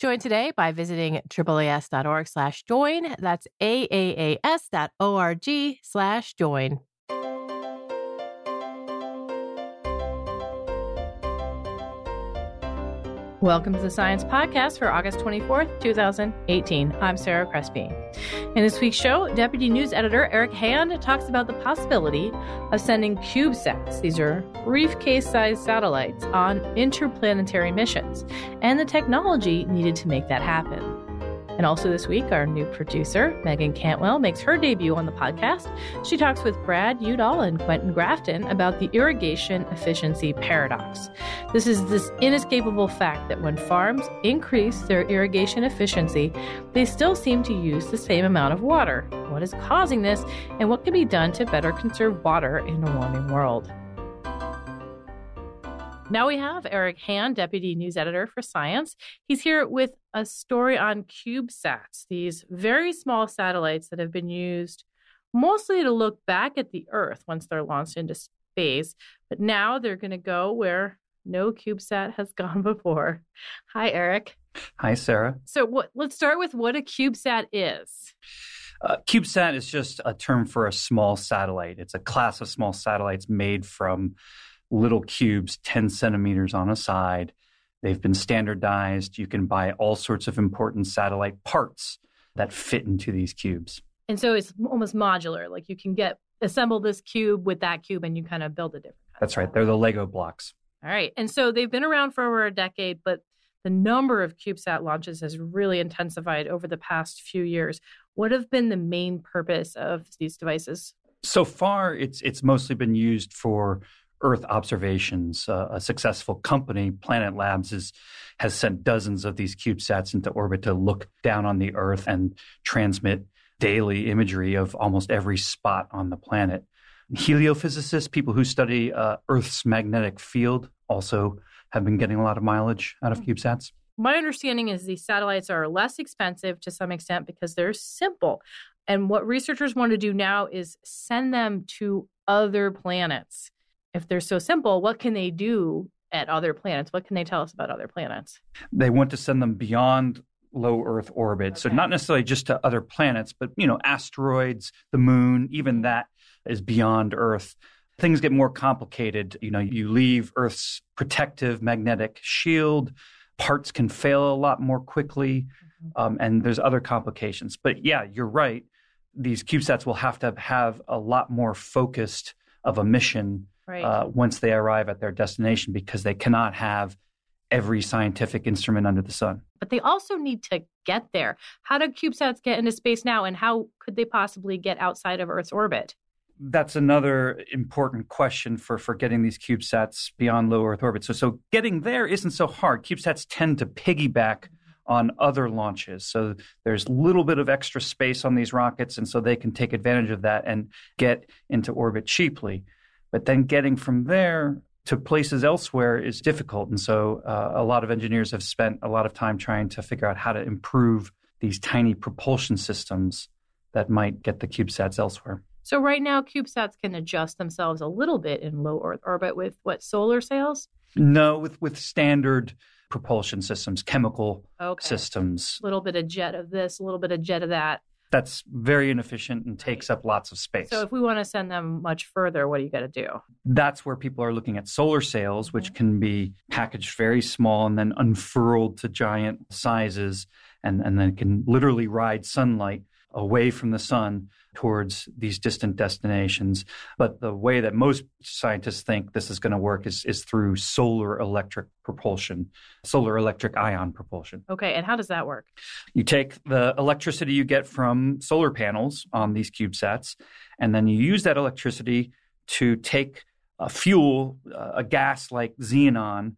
Join today by visiting AAAS.org slash join. That's AAAS.org slash join. Welcome to the Science Podcast for August 24th, 2018. I'm Sarah Crespi. In this week's show, Deputy News Editor Eric Hand talks about the possibility of sending CubeSats, these are briefcase sized satellites, on interplanetary missions, and the technology needed to make that happen. And also this week, our new producer, Meagan Cantwell, makes her debut on the podcast. She talks with Brad Udall and Quentin Grafton about the irrigation efficiency paradox. This is this inescapable fact that when farms increase their irrigation efficiency, they still seem to use the same amount of water. What is causing this, and what can be done to better conserve water in a warming world? Now we have Eric Hand, Deputy News Editor for Science. He's here with a story on CubeSats, these very small satellites that have been used mostly to look back at the Earth once they're launched into space. But now they're going to go where no CubeSat has gone before. Hi, Eric. Hi, Sarah. So what, let's start with what a CubeSat is. Uh, CubeSat is just a term for a small satellite. It's a class of small satellites made from little cubes 10 centimeters on a side. They've been standardized. You can buy all sorts of important satellite parts that fit into these cubes. And so it's almost modular. Like you can get assemble this cube with that cube and you kind of build a different. That's right. They're the Lego blocks. All right. And so they've been around for over a decade, but the number of CubeSat launches has really intensified over the past few years. What have been the main purpose of these devices? So far, it's it's mostly been used for Earth observations. Uh, a successful company, Planet Labs, is, has sent dozens of these CubeSats into orbit to look down on the Earth and transmit daily imagery of almost every spot on the planet. Heliophysicists, people who study uh, Earth's magnetic field, also have been getting a lot of mileage out of hmm. CubeSats. My understanding is these satellites are less expensive to some extent because they're simple. And what researchers want to do now is send them to other planets if they're so simple, what can they do at other planets? What can they tell us about other planets? They want to send them beyond low Earth orbit. Okay. So not necessarily just to other planets, but you know, asteroids, the moon, even that is beyond Earth. Things get more complicated. You know, you leave Earth's protective magnetic shield. Parts can fail a lot more quickly, mm-hmm. um, and there's other complications. But yeah, you're right. These CubeSats will have to have a lot more focused of a mission right. uh, once they arrive at their destination because they cannot have every scientific instrument under the sun. But they also need to get there. How do CubeSats get into space now, and how could they possibly get outside of Earth's orbit? That's another important question for, for getting these CubeSats beyond low Earth orbit. So, so getting there isn't so hard. CubeSats tend to piggyback on other launches. So there's a little bit of extra space on these rockets, and so they can take advantage of that and get into orbit cheaply. But then getting from there to places elsewhere is difficult. And so uh, a lot of engineers have spent a lot of time trying to figure out how to improve these tiny propulsion systems that might get the CubeSats elsewhere. So right now, CubeSats can adjust themselves a little bit in low Earth orbit with what solar sails? No, with with standard propulsion systems, chemical okay. systems. A little bit of jet of this, a little bit of jet of that. That's very inefficient and takes up lots of space. So if we want to send them much further, what do you got to do? That's where people are looking at solar sails, which mm-hmm. can be packaged very small and then unfurled to giant sizes and, and then can literally ride sunlight away from the sun towards these distant destinations. But the way that most scientists think this is going to work is, is through solar electric propulsion, solar electric ion propulsion. Okay, and how does that work? You take the electricity you get from solar panels on these CubeSats, and then you use that electricity to take a fuel, a gas like xenon,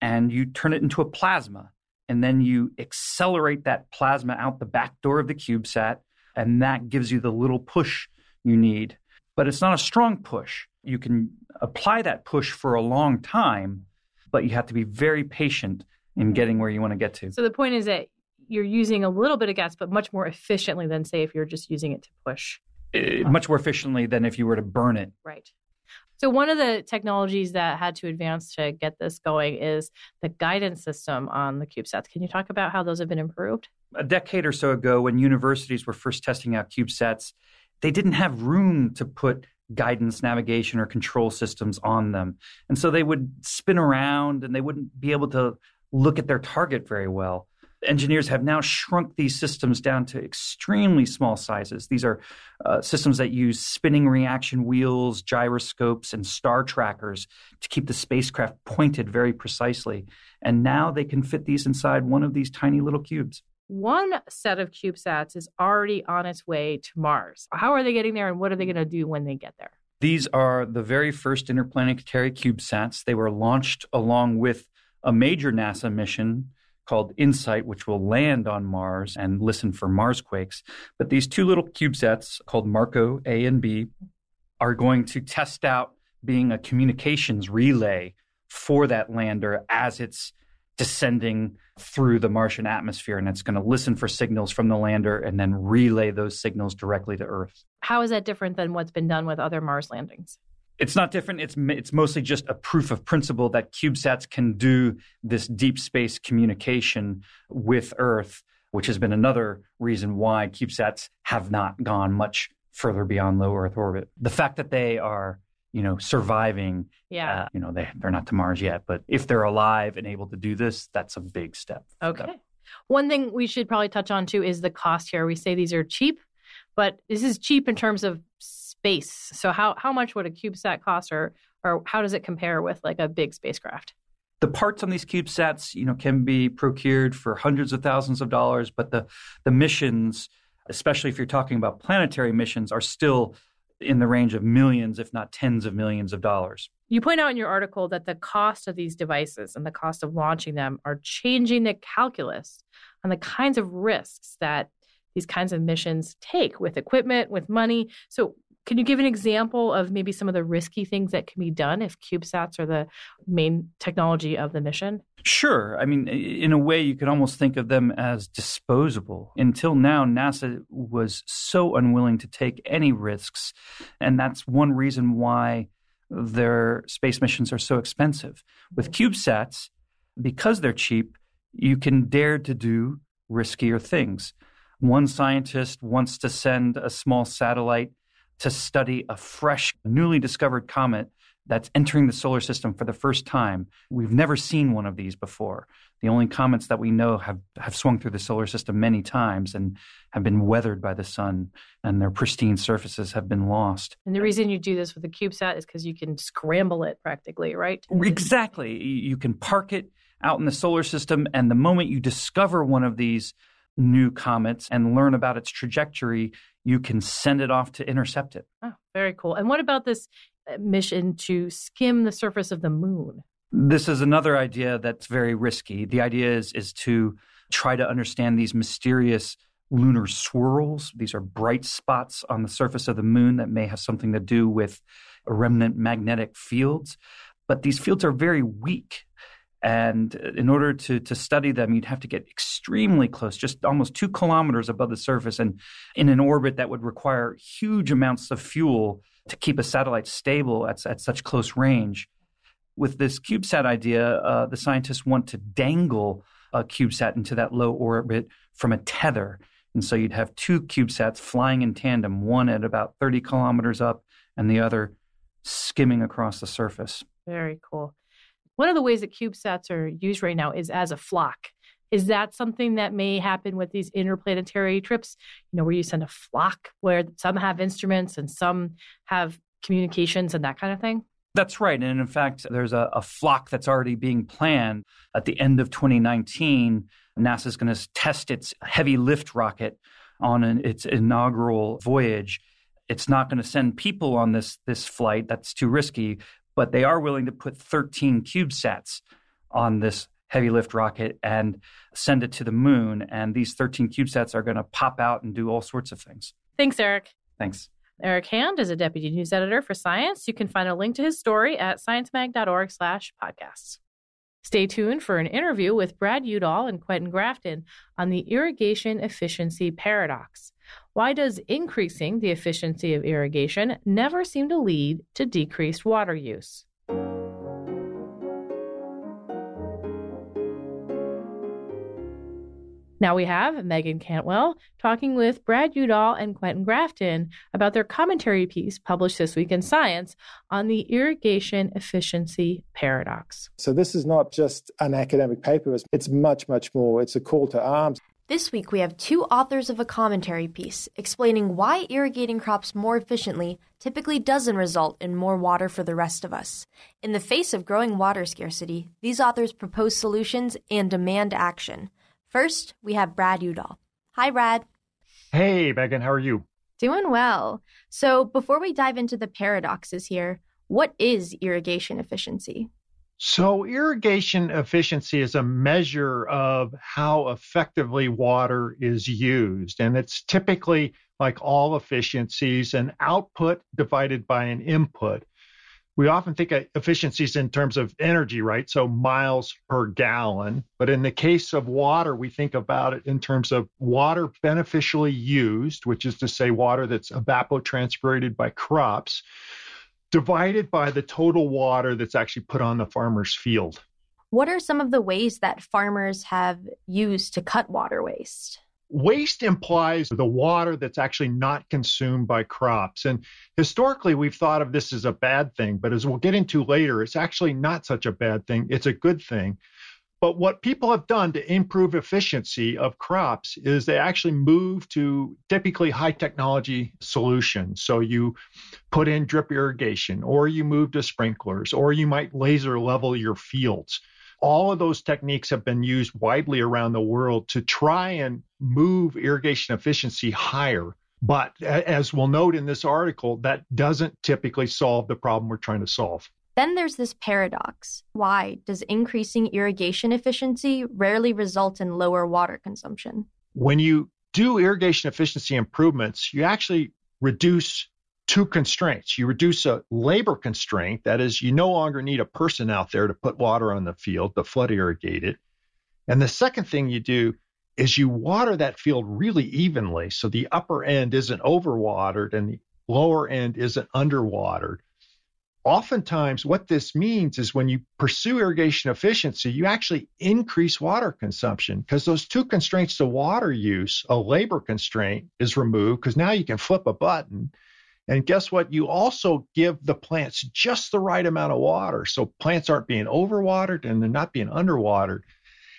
and you turn it into a plasma. And then you accelerate that plasma out the back door of the CubeSat and that gives you the little push you need. But it's not a strong push. You can apply that push for a long time, but you have to be very patient in mm-hmm. getting where you want to get to. So the point is that you're using a little bit of gas, but much more efficiently than, say, if you're just using it to push. Uh, much more efficiently than if you were to burn it. Right. So, one of the technologies that had to advance to get this going is the guidance system on the CubeSats. Can you talk about how those have been improved? A decade or so ago, when universities were first testing out CubeSats, they didn't have room to put guidance, navigation, or control systems on them. And so they would spin around and they wouldn't be able to look at their target very well. Engineers have now shrunk these systems down to extremely small sizes. These are uh, systems that use spinning reaction wheels, gyroscopes, and star trackers to keep the spacecraft pointed very precisely. And now they can fit these inside one of these tiny little cubes. One set of CubeSats is already on its way to Mars. How are they getting there and what are they going to do when they get there? These are the very first interplanetary CubeSats. They were launched along with a major NASA mission called InSight, which will land on Mars and listen for Mars quakes. But these two little CubeSats called MarCO A and B are going to test out being a communications relay for that lander as it's descending through the Martian atmosphere, and it's going to listen for signals from the lander and then relay those signals directly to Earth. How is that different than what's been done with other Mars landings? It's not different. It's it's mostly just a proof of principle that CubeSats can do this deep space communication with Earth, which has been another reason why CubeSats have not gone much further beyond low Earth orbit. The fact that they are you know, surviving. Yeah. Uh, you know, they, they're not to Mars yet, but if they're alive and able to do this, that's a big step. Okay. One thing we should probably touch on too is the cost here. We say these are cheap, but this is cheap in terms of space. So how, how much would a CubeSat cost or, or how does it compare with like a big spacecraft? The parts on these CubeSats, you know, can be procured for hundreds of thousands of dollars, but the, the missions, especially if you're talking about planetary missions, are still in the range of millions, if not tens of millions of dollars. You point out in your article that the cost of these devices and the cost of launching them are changing the calculus on the kinds of risks that these kinds of missions take with equipment, with money. So, can you give an example of maybe some of the risky things that can be done if CubeSats are the main technology of the mission? Sure. I mean, in a way, you could almost think of them as disposable. Until now, NASA was so unwilling to take any risks. And that's one reason why their space missions are so expensive. With mm-hmm. CubeSats, because they're cheap, you can dare to do riskier things. One scientist wants to send a small satellite to study a fresh, newly discovered comet that's entering the solar system for the first time. We've never seen one of these before. The only comets that we know have, have swung through the solar system many times and have been weathered by the sun, and their pristine surfaces have been lost. And the reason you do this with a CubeSat is because you can scramble it practically, right? Exactly. You can park it out in the solar system, and the moment you discover one of these new comets and learn about its trajectory, you can send it off to intercept it. Oh, very cool. And what about this uh, mission to skim the surface of the moon. This is another idea that's very risky. The idea is is to try to understand these mysterious lunar swirls. These are bright spots on the surface of the moon that may have something to do with remnant magnetic fields. But these fields are very weak. And in order to, to study them, you'd have to get extremely close, just almost two kilometers above the surface, and in an orbit that would require huge amounts of fuel to keep a satellite stable at, at such close range. With this CubeSat idea, uh, the scientists want to dangle a CubeSat into that low orbit from a tether. And so you'd have two CubeSats flying in tandem, one at about 30 kilometers up and the other skimming across the surface. Very cool. One of the ways that CubeSats are used right now is as a flock. Is that something that may happen with these interplanetary trips? You know, where you send a flock where some have instruments and some have communications and that kind of thing? That's right. And in fact, there's a, a flock that's already being planned at the end of 2019. NASA is going to test its heavy lift rocket on an, its inaugural voyage. It's not going to send people on this this flight. That's too risky. But they are willing to put 13 CubeSats on this heavy lift rocket and send it to the moon. And these 13 CubeSats are going to pop out and do all sorts of things. Thanks, Eric. Thanks. Eric Hand is a deputy news editor for Science. You can find a link to his story at sciencemag.org slash podcasts. Stay tuned for an interview with Brad Udall and Quentin Grafton on the irrigation efficiency paradox. Why does increasing the efficiency of irrigation never seem to lead to decreased water use? Now we have Meagan Cantwell talking with Brad Udall and Quentin Grafton about their commentary piece published this week in Science on the irrigation efficiency paradox. So, this is not just an academic paper, it's much, much more. It's a call to arms. This week, we have two authors of a commentary piece explaining why irrigating crops more efficiently typically doesn't result in more water for the rest of us. In the face of growing water scarcity, these authors propose solutions and demand action. First, we have Brad Udall. Hi, Brad. Hey, Meagan, how are you? Doing well. So, before we dive into the paradoxes here, what is irrigation efficiency? So, irrigation efficiency is a measure of how effectively water is used. And it's typically, like all efficiencies, an output divided by an input we often think of efficiencies in terms of energy, right? So miles per gallon. But in the case of water, we think about it in terms of water beneficially used, which is to say water that's evapotranspirated by crops, divided by the total water that's actually put on the farmer's field. What are some of the ways that farmers have used to cut water waste? Waste implies the water that's actually not consumed by crops. And historically, we've thought of this as a bad thing, but as we'll get into later, it's actually not such a bad thing. It's a good thing. But what people have done to improve efficiency of crops is they actually move to typically high technology solutions. So you put in drip irrigation, or you move to sprinklers, or you might laser level your fields all of those techniques have been used widely around the world to try and move irrigation efficiency higher. But as we'll note in this article, that doesn't typically solve the problem we're trying to solve. Then there's this paradox. Why does increasing irrigation efficiency rarely result in lower water consumption? When you do irrigation efficiency improvements, you actually reduce two constraints. You reduce a labor constraint, that is, you no longer need a person out there to put water on the field to flood irrigate it. And the second thing you do is you water that field really evenly. So the upper end isn't overwatered and the lower end isn't underwatered. Oftentimes, what this means is when you pursue irrigation efficiency, you actually increase water consumption because those two constraints to water use, a labor constraint is removed because now you can flip a button and guess what? You also give the plants just the right amount of water. So plants aren't being overwatered and they're not being underwatered.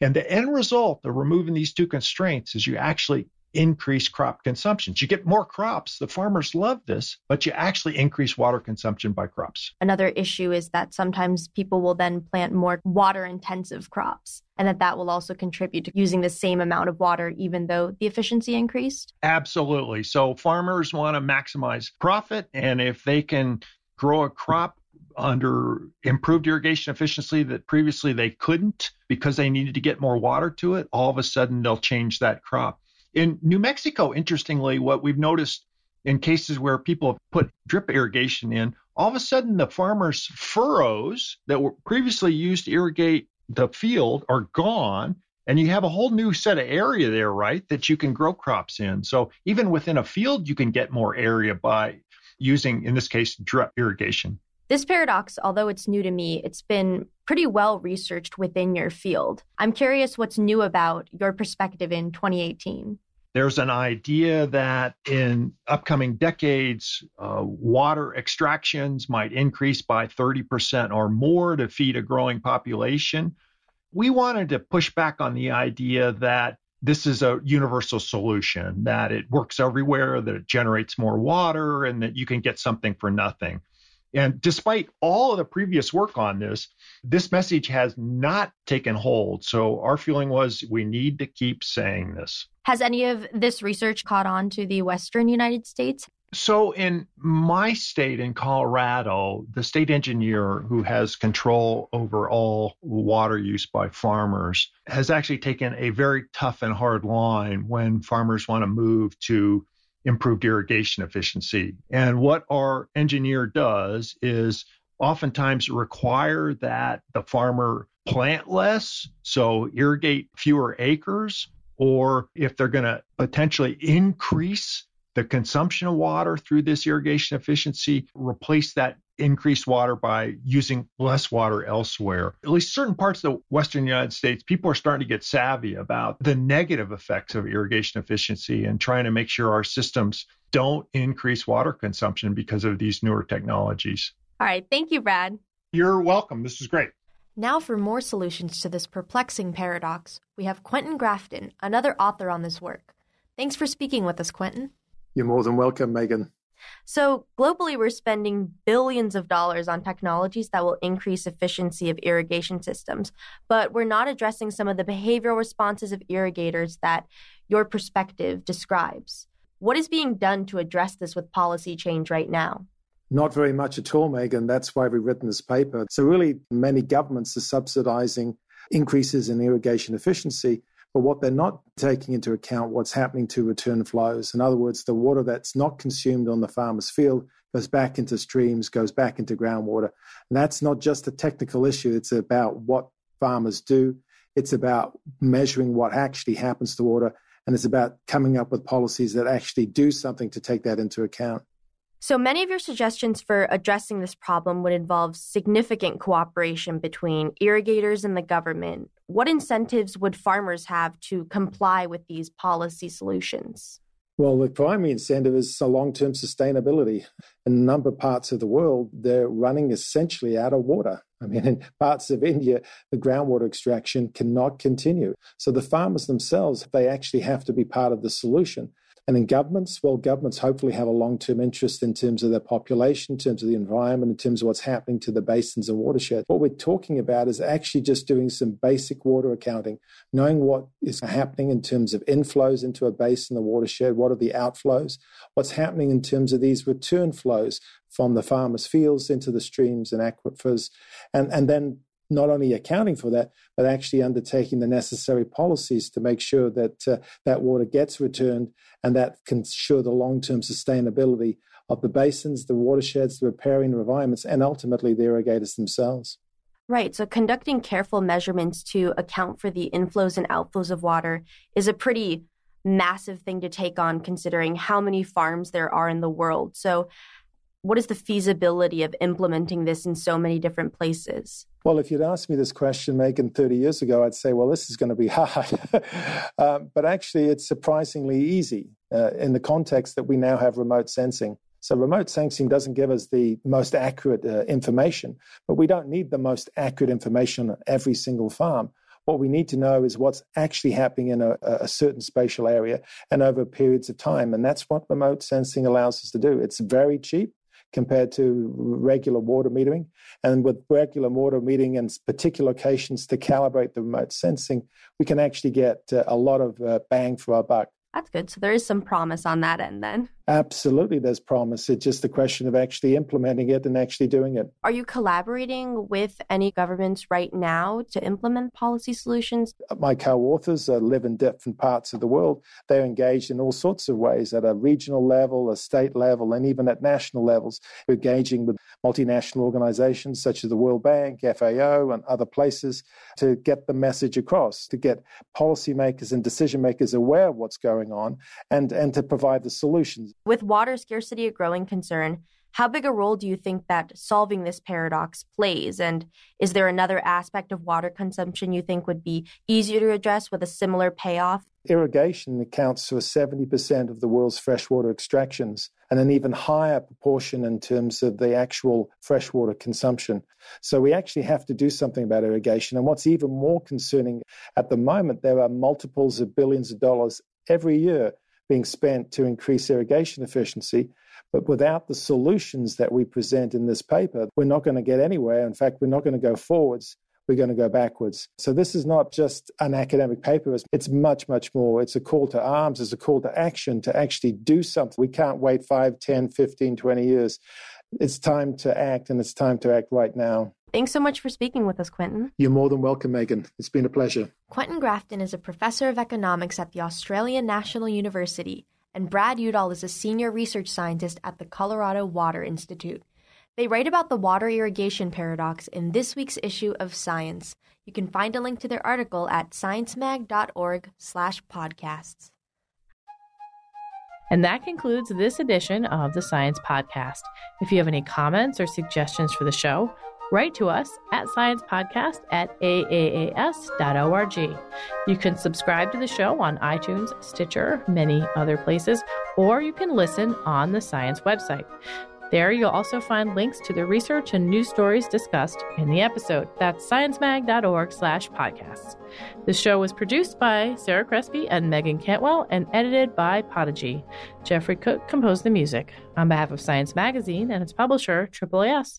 And the end result of removing these two constraints is you actually increase crop consumption. You get more crops. The farmers love this, but you actually increase water consumption by crops. Another issue is that sometimes people will then plant more water intensive crops and that that will also contribute to using the same amount of water even though the efficiency increased? Absolutely. So farmers want to maximize profit and if they can grow a crop under improved irrigation efficiency that previously they couldn't because they needed to get more water to it, all of a sudden they'll change that crop. In New Mexico, interestingly, what we've noticed in cases where people have put drip irrigation in, all of a sudden the farmers' furrows that were previously used to irrigate the field are gone and you have a whole new set of area there, right, that you can grow crops in. So even within a field, you can get more area by using, in this case, drip irrigation. This paradox, although it's new to me, it's been pretty well researched within your field. I'm curious what's new about your perspective in 2018. There's an idea that in upcoming decades, uh, water extractions might increase by 30% or more to feed a growing population. We wanted to push back on the idea that this is a universal solution, that it works everywhere, that it generates more water, and that you can get something for nothing. And despite all of the previous work on this, this message has not taken hold. So our feeling was we need to keep saying this. Has any of this research caught on to the Western United States? So, in my state, in Colorado, the state engineer who has control over all water use by farmers has actually taken a very tough and hard line when farmers want to move to improved irrigation efficiency. And what our engineer does is oftentimes require that the farmer plant less, so irrigate fewer acres, or if they're going to potentially increase the consumption of water through this irrigation efficiency, replace that increased water by using less water elsewhere. At least certain parts of the Western United States, people are starting to get savvy about the negative effects of irrigation efficiency and trying to make sure our systems don't increase water consumption because of these newer technologies. All right. Thank you, Brad. You're welcome. This is great. Now, for more solutions to this perplexing paradox, we have Quentin Grafton, another author on this work. Thanks for speaking with us, Quentin. You're more than welcome, Meagan. So, globally, we're spending billions of dollars on technologies that will increase efficiency of irrigation systems, but we're not addressing some of the behavioral responses of irrigators that your perspective describes. What is being done to address this with policy change right now? Not very much at all, Meagan. That's why we've written this paper. So, really, many governments are subsidizing increases in irrigation efficiency but what they're not taking into account what's happening to return flows. In other words, the water that's not consumed on the farmer's field goes back into streams, goes back into groundwater. And that's not just a technical issue, it's about what farmers do, it's about measuring what actually happens to water, and it's about coming up with policies that actually do something to take that into account. So many of your suggestions for addressing this problem would involve significant cooperation between irrigators and the government. What incentives would farmers have to comply with these policy solutions? Well, the primary incentive is long term sustainability. In a number of parts of the world, they're running essentially out of water. I mean, in parts of India, the groundwater extraction cannot continue. So the farmers themselves, they actually have to be part of the solution. And in governments, well, governments hopefully have a long term interest in terms of their population, in terms of the environment, in terms of what's happening to the basins and watersheds. What we're talking about is actually just doing some basic water accounting, knowing what is happening in terms of inflows into a basin, the watershed, what are the outflows, what's happening in terms of these return flows from the farmers' fields into the streams and aquifers, and, and then not only accounting for that, but actually undertaking the necessary policies to make sure that uh, that water gets returned and that can ensure the long term sustainability of the basins, the watersheds, the riparian environments, and ultimately the irrigators themselves. Right. So conducting careful measurements to account for the inflows and outflows of water is a pretty massive thing to take on considering how many farms there are in the world. So, what is the feasibility of implementing this in so many different places? Well, if you'd asked me this question, Meagan, 30 years ago, I'd say, well, this is going to be hard. um, but actually, it's surprisingly easy uh, in the context that we now have remote sensing. So, remote sensing doesn't give us the most accurate uh, information, but we don't need the most accurate information on every single farm. What we need to know is what's actually happening in a, a, certain spatial area and over periods of time. And that's what remote sensing allows us to do. It's very cheap compared to regular water metering. And with regular water metering in particular locations to calibrate the remote sensing, we can actually get uh, a lot of uh, bang for our buck. That's good. So there is some promise on that end then. Absolutely, there's promise. It's just a question of actually implementing it and actually doing it. Are you collaborating with any governments right now to implement policy solutions? My co authors uh, live in different parts of the world. They're engaged in all sorts of ways at a regional level, a state level, and even at national levels. We're engaging with multinational organizations such as the World Bank, FAO, and other places to get the message across, to get policymakers and decision makers aware of what's going on, and, and to provide the solutions. With water scarcity a growing concern, how big a role do you think that solving this paradox plays? And is there another aspect of water consumption you think would be easier to address with a similar payoff? Irrigation accounts for 70% of the world's freshwater extractions and an even higher proportion in terms of the actual freshwater consumption. So we actually have to do something about irrigation. And what's even more concerning at the moment, there are multiples of billions of dollars every year being spent to increase irrigation efficiency. But without the solutions that we present in this paper, we're not going to get anywhere. In fact, we're not going to go forwards. We're going to go backwards. So this is not just an academic paper. It's much, much more. It's a call to arms. It's a call to action to actually do something. We can't wait 5, 10, 15, 20 years. It's time to act, and it's time to act right now. Thanks so much for speaking with us, Quentin. You're more than welcome, Meagan. It's been a pleasure. Quentin Grafton is a professor of economics at the Australian National University, and Brad Udall is a senior research scientist at the Colorado Water Institute. They write about the water irrigation paradox in this week's issue of Science. You can find a link to their article at sciencemag.org/podcasts. And that concludes this edition of the Science Podcast. If you have any comments or suggestions for the show, write to us at sciencepodcast at aaas.org. You can subscribe to the show on iTunes, Stitcher, many other places, or you can listen on the Science website. There you'll also find links to the research and news stories discussed in the episode. That's sciencemag.org slash podcasts. The show was produced by Sarah Crespi and Meagan Cantwell and edited by Podigy. Jeffrey Cook composed the music. On behalf of Science Magazine and its publisher, AAAS,